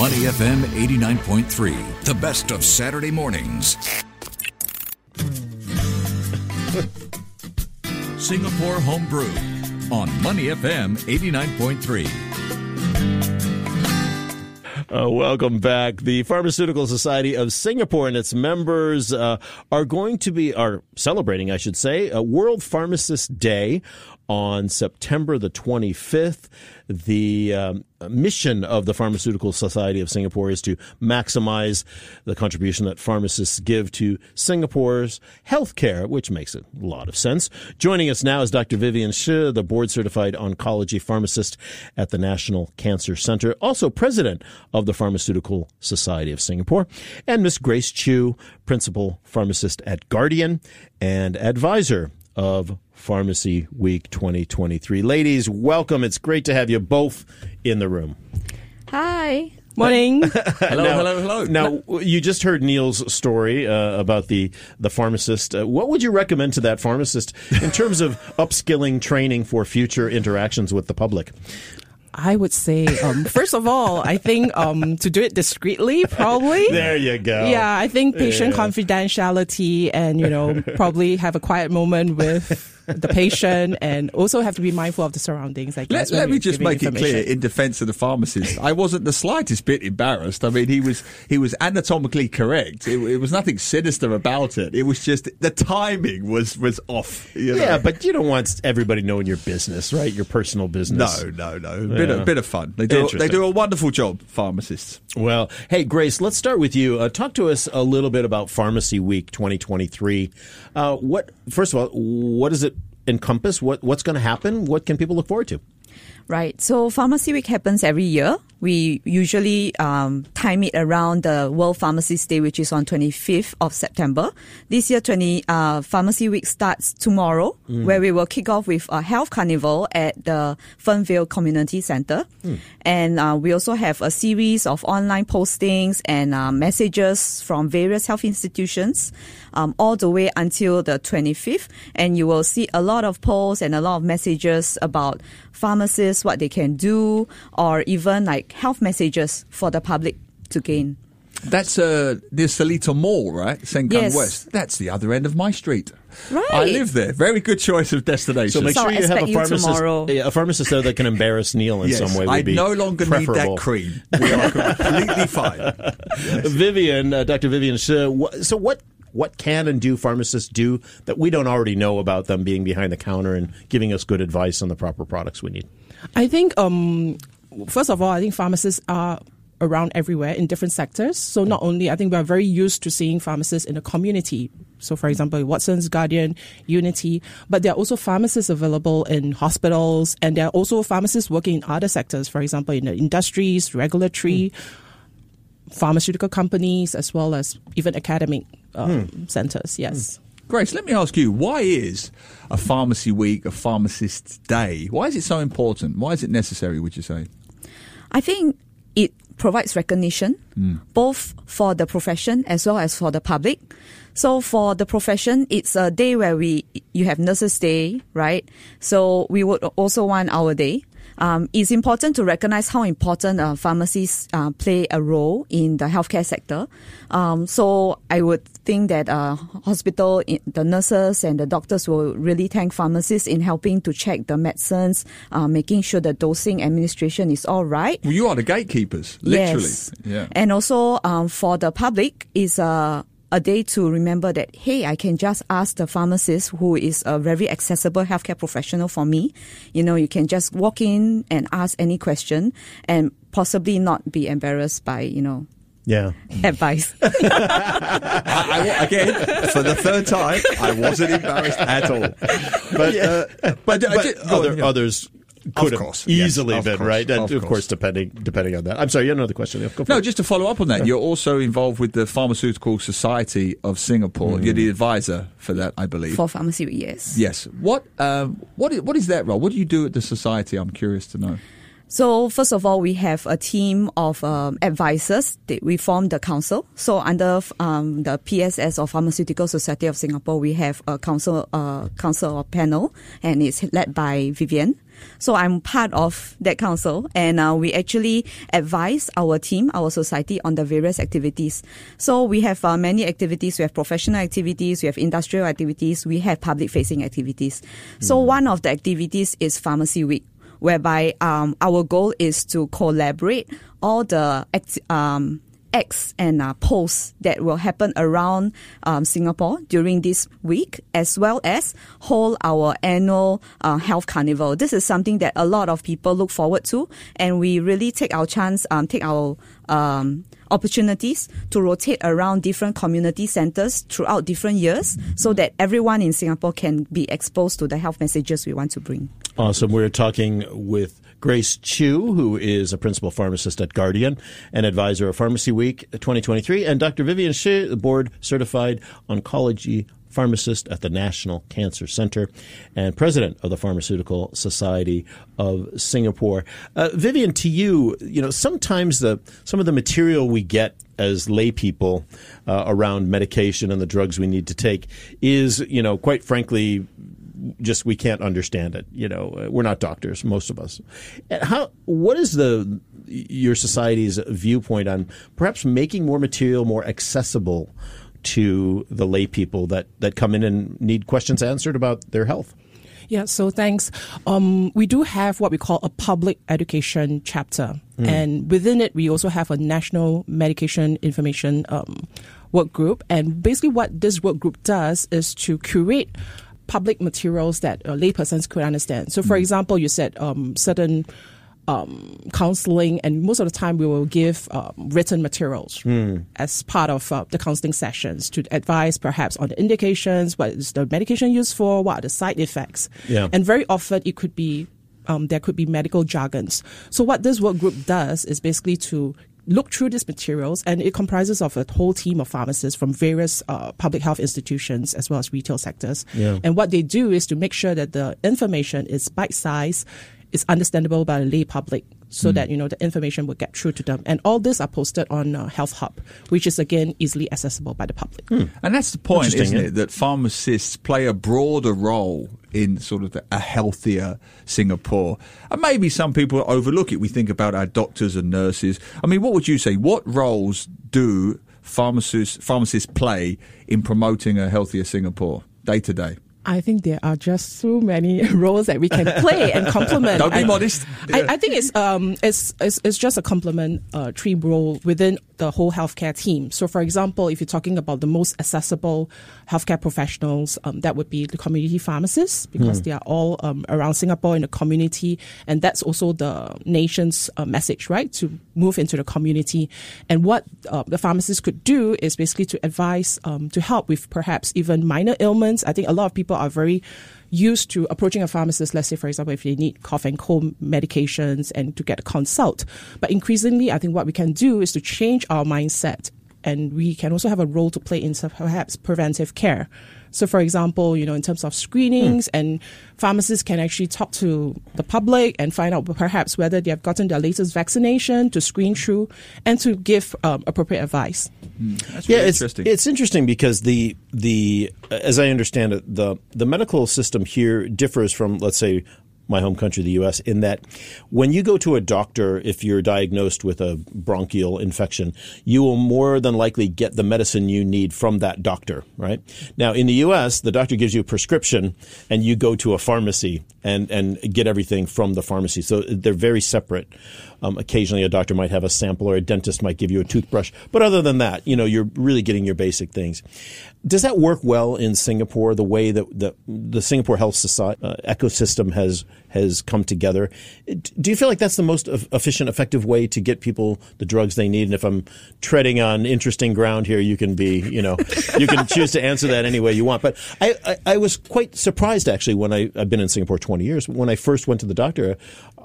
Money FM 89.3, the best of Saturday mornings. Singapore Homebrew on Money FM 89.3. Uh, welcome back. The Pharmaceutical Society of Singapore and its members uh, are going to be are celebrating, I should say, a World Pharmacist Day on September the 25th. The um, mission of the Pharmaceutical Society of Singapore is to maximize the contribution that pharmacists give to Singapore's healthcare, which makes a lot of sense. Joining us now is Dr. Vivianne Shih, the board certified oncology pharmacist at the National Cancer Center, also president of the Pharmaceutical Society of Singapore, and Miss Grace Chew, principal pharmacist at Guardian and advisor of Pharmacy Week 2023. Ladies, welcome. It's great to have you both in the room. Hi. Morning. hello, now, hello, hello. Now, you just heard Neil's story uh, about the the pharmacist. Uh, what would you recommend to that pharmacist in terms of upskilling training for future interactions with the public? I would say, um, first of all, I think um, to do it discreetly, probably. There you go. Yeah, I think patient Yeah. confidentiality and, you know, probably have a quiet moment with the patient and also have to be mindful of the surroundings. I guess, Let, let me just make it clear in defence of the pharmacist. I wasn't the slightest bit embarrassed. I mean, he was he was anatomically correct. It, it was nothing sinister about it. It was just the timing was was off. You know? Yeah, but you don't want everybody knowing your business, right? Your personal business. no, no, no. A bit, Yeah. of, bit of fun. They do they do a wonderful job, pharmacists. Well, hey, Grace, let's start with you. Uh, talk to us a little bit about Pharmacy Week 2023. Uh, what, first of all, what does it encompass? What, what's going to happen? What can people look forward to? Right. So Pharmacy Week happens every year. We usually um, time it around the World Pharmacist Day, which is on 25th of September. This year, 20 uh, Pharmacy Week starts tomorrow, where we will kick off with a health carnival at the Fernvale Community Center, and uh, we also have a series of online postings and uh, messages from various health institutions, um, all the way until the 25th, and you will see a lot of posts and a lot of messages about pharmacists, what they can do, or even like health messages for the public to gain. That's uh, near Seletar Mall, right? Sengkang Yes. West. That's the other end of my street. Right. I live there. Very good choice of destination. So make So sure I you have a expect you pharmacist, yeah, a pharmacist there that can embarrass Neil in yes, some way. Would I be no longer preferable. need that cream. We are completely fine. Vivianne, uh, Dr. Vivianne, so what, so what what can and do pharmacists do that we don't already know about them being behind the counter and giving us good advice on the proper products we need? I think, um, first of all, I think pharmacists are around everywhere in different sectors. So not only, I think we are very used to seeing pharmacists in the community. So, for example, Watson's, Guardian, Unity, but there are also pharmacists available in hospitals, and there are also pharmacists working in other sectors, for example, in the industries, regulatory, pharmaceutical companies, as well as even academic um, hmm. centers. Yes. Hmm. Grace, let me ask you, why is a pharmacy week a pharmacist's day? Why is it so important? Why is it necessary, would you say? I think it provides recognition hmm. both for the profession as well as for the public. So for the profession, it's a day where we you have Nurses Day, right? So we would also want our day. Um, it's important to recognize how important uh, pharmacies uh, play a role in the healthcare sector. Um, so I would think that uh, hospital, the nurses and the doctors will really thank pharmacists in helping to check the medicines, uh, making sure the dosing administration is all right. Well, you are the gatekeepers, literally. Yes. Yeah. And also um, for the public is a a day to remember that hey, I can just ask the pharmacist who is a very accessible healthcare professional for me. You know, you can just walk in and ask any question and possibly not be embarrassed by you know Yeah. advice. I, I- again, for the third time, I wasn't embarrassed at all. But uh, but, But, uh, but other, on, yeah. others could have course, yes, easily of been course, right. And of of, course, course. depending depending on that. I'm sorry, you had another question. Yeah, go No, it. just to follow up on that, you're also involved with the Pharmaceutical Society of Singapore. You're the advisor for that, I believe. for pharmacy, yes. yes. What um, what is, what is that role? What do you do at the society? I'm curious to know. So first of all, we have a team of um, advisors. That we form the council. So under um, the PSS or Pharmaceutical Society of Singapore, we have a council, uh, council or panel, and it's led by Vivianne. So I'm part of that council, and uh, we actually advise our team, our society, on the various activities. So we have uh, many activities. We have professional activities, we have industrial activities, we have public-facing activities. So one of the activities is Pharmacy Week whereby um, our goal is to collaborate all the um, acts and uh, posts that will happen around um, Singapore during this week, as well as hold our annual uh, health carnival. This is something that a lot of people look forward to, and we really take our chance, um, take our um, opportunities to rotate around different community centers throughout different years so that everyone in Singapore can be exposed to the health messages we want to bring. Awesome. We're talking with Grace Chew, who is a principal pharmacist at Guardian and advisor of Pharmacy Week 2023, and Dr. Vivianne Shih, the board certified oncology pharmacist at the National Cancer Center and president of the Pharmaceutical Society of Singapore. Uh, Vivianne, to you, you know, sometimes the some of the material we get as lay people uh, around medication and the drugs we need to take is, you know, quite frankly, just we can't understand it. You know, we're not doctors, most of us. How? What is the your society's viewpoint on perhaps making more material more accessible to the lay people that that come in and need questions answered about their health? Yeah, so thanks. Um, we do have what we call a public education chapter, Hmm. and within it, we also have a national medication information um, work group. And basically, what this work group does is to curate public materials that uh, laypersons could understand. So, for Hmm. example, you said um, certain um, counseling, and most of the time we will give um, written materials Hmm. as part of uh, the counseling sessions to advise perhaps on the indications, what is the medication used for, what are the side effects. Yeah. And very often it could be, um, there could be medical jargons. So what this work group does is basically to look through these materials and it comprises of a whole team of pharmacists from various uh, public health institutions as well as retail sectors. Yeah. And what they do is to make sure that the information is bite-sized, is understandable by the lay public so Hmm. that you know the information will get through to them and all this are posted on uh, HealthHub which is again easily accessible by the public And that's the point, isn't yeah. it? That pharmacists play a broader role in sort of a healthier Singapore. And maybe some people overlook it. We think about our doctors and nurses. I mean, what would you say? What roles do pharmacists, pharmacists play in promoting a healthier Singapore day to day? I think there are just so many roles that we can play and complement. Don't be I- modest. I, I think it's um it's it's, it's just a complement uh, tree role within the whole healthcare team. So, for example, if you're talking about the most accessible healthcare professionals, um, that would be the community pharmacists because they are all um, around Singapore in the community, and that's also the nation's uh, message, right? To move into the community, and what uh, the pharmacists could do is basically to advise um, to help with perhaps even minor ailments. I think a lot of people are very used to approaching a pharmacist, let's say, for example, if they need cough and cold medications and to get a consult. But increasingly, I think what we can do is to change our mindset. And we can also have a role to play in perhaps preventive care. So, for example, you know, in terms of screenings, and pharmacists can actually talk to the public and find out perhaps whether they have gotten their latest vaccination to screen through and to give um, appropriate advice. That's yeah, really it's interesting. it's interesting because the the as I understand it, the the medical system here differs from let's say my home country, the U.S., in that when you go to a doctor, if you're diagnosed with a bronchial infection, you will more than likely get the medicine you need from that doctor, right? Now, in the U.S., the doctor gives you a prescription and you go to a pharmacy and, and get everything from the pharmacy. So they're very separate. Um, occasionally, a doctor might have a sample or a dentist might give you a toothbrush. But other than that, you know, you're really getting your basic things. Does that work well in Singapore, the way that the, the Singapore health society, uh, ecosystem has, has come together? Do you feel like that's the most efficient, effective way to get people the drugs they need? And if I'm treading on interesting ground here, you can be, you know, you can choose to answer that any way you want. But I, I, I was quite surprised actually when I, I've been in Singapore 20 years. When I first went to the doctor,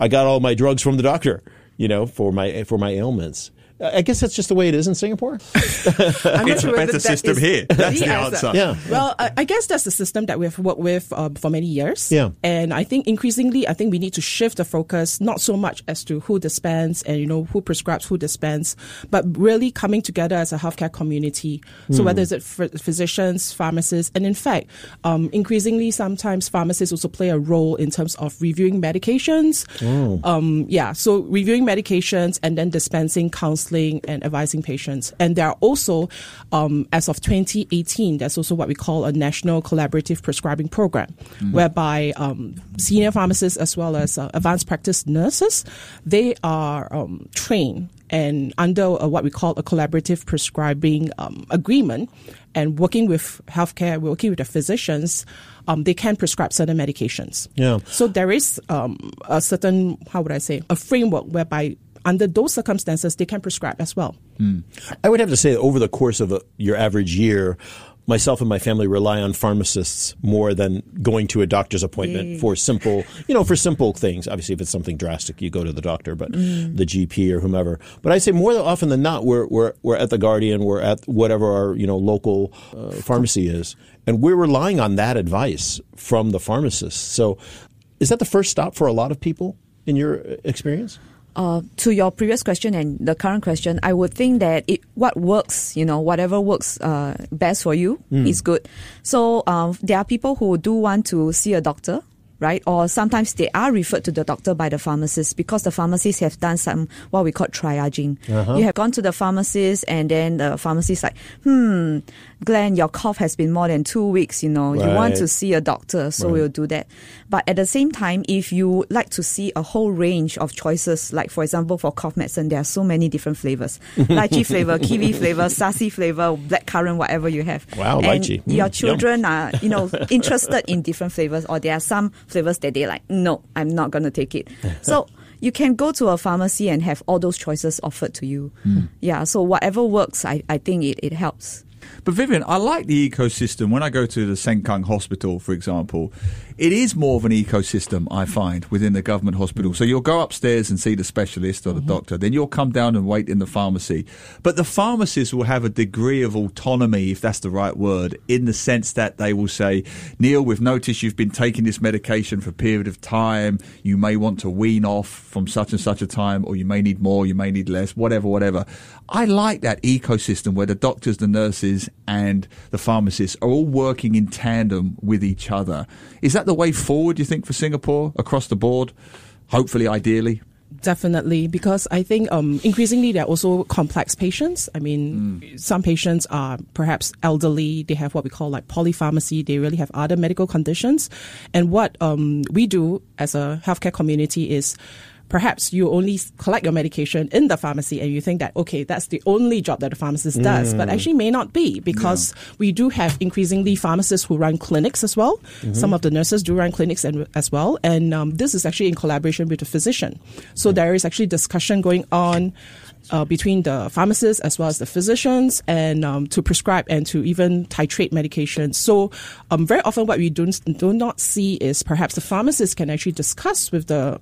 I got all my drugs from the doctor, you know, for my, for my ailments. I guess that's just the way it is in Singapore. I'm not It's a sure whether better that system is here. That's the answer. answer. Yeah. Well, I, I guess that's the system that we've worked with um, for many years. Yeah. And I think increasingly, I think we need to shift the focus not so much as to who dispense and you know who prescribes, who dispense, but really coming together as a healthcare community. So whether it's ph- physicians, pharmacists, and in fact, um, increasingly sometimes pharmacists also play a role in terms of reviewing medications. Um, yeah. So reviewing medications and then dispensing counseling and advising patients. And there are also, um, as of 2018, there's also what we call a national collaborative prescribing program, whereby um, senior pharmacists as well as uh, advanced practice nurses, they are um, trained and under uh, what we call a collaborative prescribing um, agreement and working with healthcare, working with the physicians, um, they can prescribe certain medications. Yeah. So there is um, a certain, how would I say, a framework whereby under those circumstances they can prescribe as well. Hmm. I would have to say that over the course of a, your average year, myself and my family rely on pharmacists more than going to a doctor's appointment for simple, you know, for simple things. Obviously, if it's something drastic, you go to the doctor, but mm. the GP or whomever. But I say more often than not, we're, we're, we're at the Guardian, we're at whatever our, you know, local uh, pharmacy is, and we're relying on that advice from the pharmacist. So is that the first stop for a lot of people in your uh, experience? Uh, to your previous question and the current question, I would think that it what works, you know, whatever works uh, best for you is good. So um, there are people who do want to see a doctor. Right, or sometimes they are referred to the doctor by the pharmacist because the pharmacists have done some what we call triaging. You have gone to the pharmacist, and then the pharmacist like, hmm, Glenn, your cough has been more than two weeks. You know, you want to see a doctor, so we'll do that. But at the same time, if you like to see a whole range of choices, like for example, for cough medicine, there are so many different flavors: lychee flavor, kiwi flavor, sassy flavor, blackcurrant, whatever you have. Wow, and lychee. Mm, Your yum. children are, you know, interested in different flavors, or there are some flavors that they like. No, I'm not going to take it. So. You can go to a pharmacy and have all those choices offered to you. Hmm. Yeah, so whatever works, I, I think it, it helps. But Vivianne, I like the ecosystem. When I go to the Sengkang Hospital, for example, it is more of an ecosystem, I find, within the government hospital. So you'll go upstairs and see the specialist or the mm-hmm. doctor, then you'll come down and wait in the pharmacy. But the pharmacist will have a degree of autonomy, if that's the right word, in the sense that they will say, Neil, we've noticed you've been taking this medication for a period of time. You may want to wean off from such and such a time, or you may need more, you may need less, whatever, whatever. I like that ecosystem where the doctors, the nurses, and the pharmacists are all working in tandem with each other. Is that the way forward, you think, for Singapore across the board? Hopefully, ideally. Definitely, because I think um, increasingly they're also complex patients. I mean, some patients are perhaps elderly. They have what we call like polypharmacy. They really have other medical conditions. And what um, we do as a healthcare community is perhaps you only collect your medication in the pharmacy and you think that okay that's the only job that the pharmacist does but actually may not be because we do have increasingly pharmacists who run clinics as well. Some of the nurses do run clinics and, as well and um, this is actually in collaboration with the physician. So there is actually discussion going on uh, between the pharmacists as well as the physicians and um, to prescribe and to even titrate medications. So um, very often what we don't do not see is perhaps the pharmacist can actually discuss with the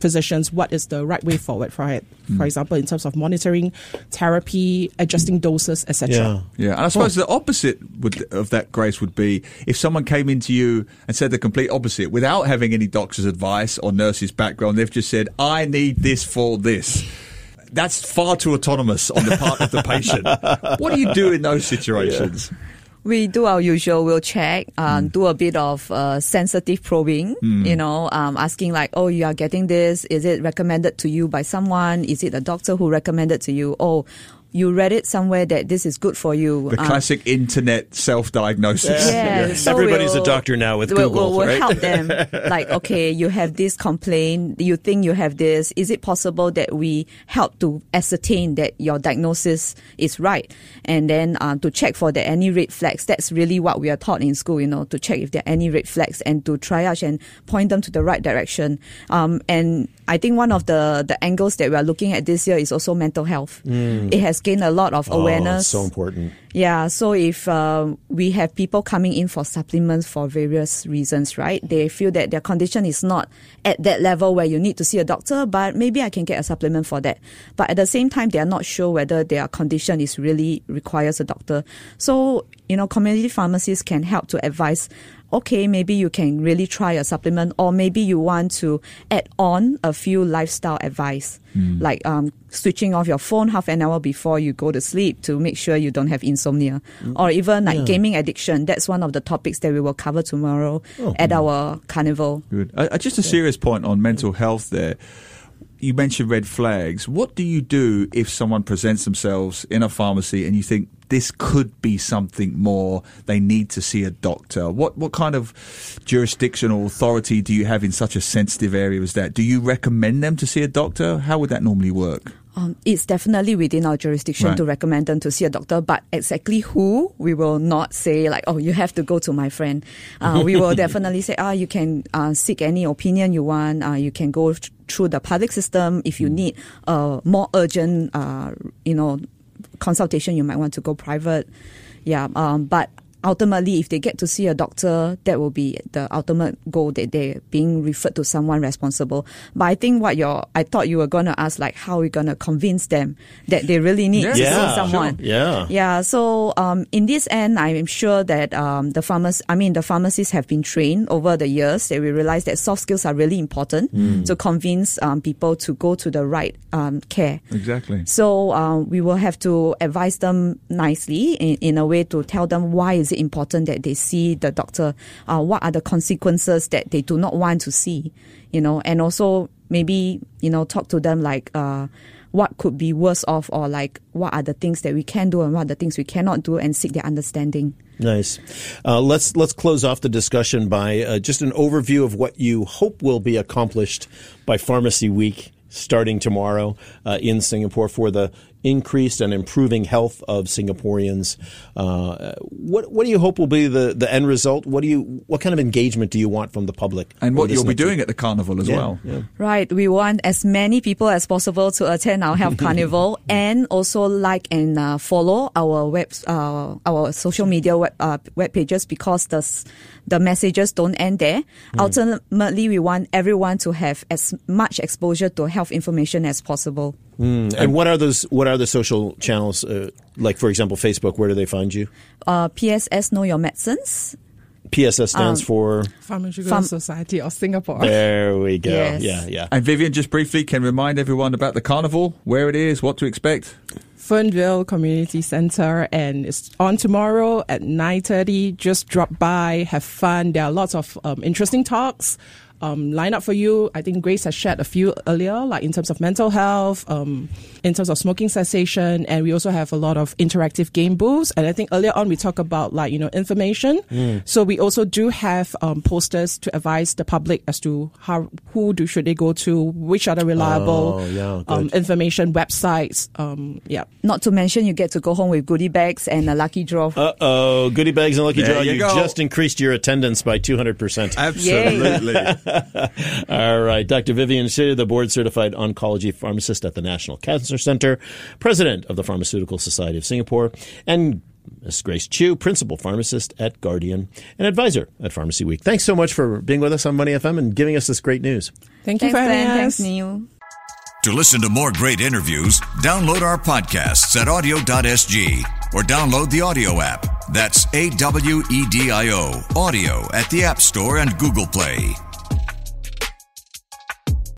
physicians what is the right way forward for it. For example, in terms of monitoring, therapy, adjusting doses, etc. Yeah. Yeah, and I suppose the opposite would, of that, Grace, would be if someone came into you and said the complete opposite without having any doctor's advice or nurse's background. They've just said, I need this for this. That's far too autonomous on the part of the patient. What do you do in those situations? We do our usual. We'll check, um, do a bit of uh, sensitive probing. You know, um, asking like, "Oh, you are getting this. Is it recommended to you by someone? Is it a doctor who recommended to you? Oh, you read it somewhere that this is good for you." The Um, classic internet self-diagnosis. yeah, so Everybody's a we'll- doctor now with we'll, Google, We'll, we'll right? help them. like, okay, you have this complaint. You think you have this. Is it possible that we help to ascertain that your diagnosis is right, and then um, to check for the any red flags? That's really what we are taught in school. You know, to check if there are any red flags and to triage and point them to the right direction. Um, and I think one of the the angles that we are looking at this year is also mental health. It has has gained a lot of Oh, awareness. it's so important. Yeah, so if uh, we have people coming in for supplements for various reasons, right? They feel that their condition is not at that level where you need to see a doctor, but maybe I can get a supplement for that. But at the same time, they are not sure whether their condition is really requires a doctor. So, you know, community pharmacists can help to advise okay, maybe you can really try a supplement, or maybe you want to add on a few lifestyle advice, like um, switching off your phone half an hour before you go to sleep to make sure you don't have insomnia, or even like gaming addiction. That's one of the topics that we will cover tomorrow at our carnival. Good. Uh, uh, just a serious point on mental health there. You mentioned red flags. What do you do if someone presents themselves in a pharmacy and you think this could be something more? They need to see a doctor. What what kind of jurisdictional authority do you have in such a sensitive area as that? Do you recommend them to see a doctor? How would that normally work? Um, it's definitely within our jurisdiction Right. to recommend them to see a doctor, but exactly who we will not say like, oh, you have to go to my friend. Uh, we will definitely say, ah, you can uh, seek any opinion you want. Uh, you can go th- through the public system if you need a more urgent, uh, you know, consultation. You might want to go private. Yeah, um, but ultimately, if they get to see a doctor, that will be the ultimate goal that they're being referred to someone responsible. But I think what you're, I thought you were going to ask, like, how are we going to convince them that they really need Yeah, to Yeah, see someone? sure. Yeah. Yeah. So, um, in this end, I'm sure that, um, the pharmac- I mean, the pharmacists have been trained over the years that we realize that soft skills are really important Hmm. to convince, um, people to go to the right, um, care. Exactly. So um, we will have to advise them nicely in, in a way to tell them why is it important that they see the doctor. Uh, what are the consequences that they do not want to see, you know, and also maybe you know talk to them like uh, what could be worse off or like what are the things that we can do and what are the things we cannot do and seek their understanding. Nice. Uh, let's let's close off the discussion by uh, just an overview of what you hope will be accomplished by Pharmacy Week starting tomorrow uh, in Singapore for the increased and improving health of Singaporeans. Uh, what what do you hope will be the, the end result? What do you what kind of engagement do you want from the public? And what this you'll be doing week? at the carnival as Yeah, well. yeah. Right. We want as many people as possible to attend our health carnival and also like and uh, follow our web, uh, our social media web, uh, web pages because the the messages don't end there. Ultimately, we want everyone to have as much exposure to health information as possible. And what are those? What are the social channels? Uh, like, for example, Facebook. Where do they find you? Uh, PSS Know Your Medicines. PSS stands for. Pharmaceutical Pharm- Society of Singapore. There we go. Yes. Yeah, yeah. And Vivianne, just briefly, can remind everyone about the carnival, where it is, what to expect. Fernvale Community Center, and it's on tomorrow at 9.30. Just drop by, have fun. There are lots of um, interesting talks um, lined up for you. I think Grace has shared a few earlier, like in terms of mental health, um, in terms of smoking cessation, and we also have a lot of interactive game booths. And I think earlier on we talked about like, you know, information. So we also do have um, posters to advise the public as to how, who do, should they go to, which are the reliable Oh, yeah, um, information websites. Um, yeah. Not to mention, you get to go home with goodie bags and a lucky draw. Uh oh, goodie bags and lucky There draw. you You, just increased your attendance by 200%. Absolutely. All right. Dr. Vivianne Shih, the board certified oncology pharmacist at the National Cancer Center, president of the Pharmaceutical Society of Singapore, and Ms. Grace Chew, principal pharmacist at Guardian and advisor at Pharmacy Week. Thanks so much for being with us on Money FM and giving us this great news. Thank you Thanks, for having Glenn. us. Thanks, Neil. To listen to more great interviews, download our podcasts at awedio.sg or download the AWEDIO app. That's A W E D I O, AWEDIO at the App Store and Google Play.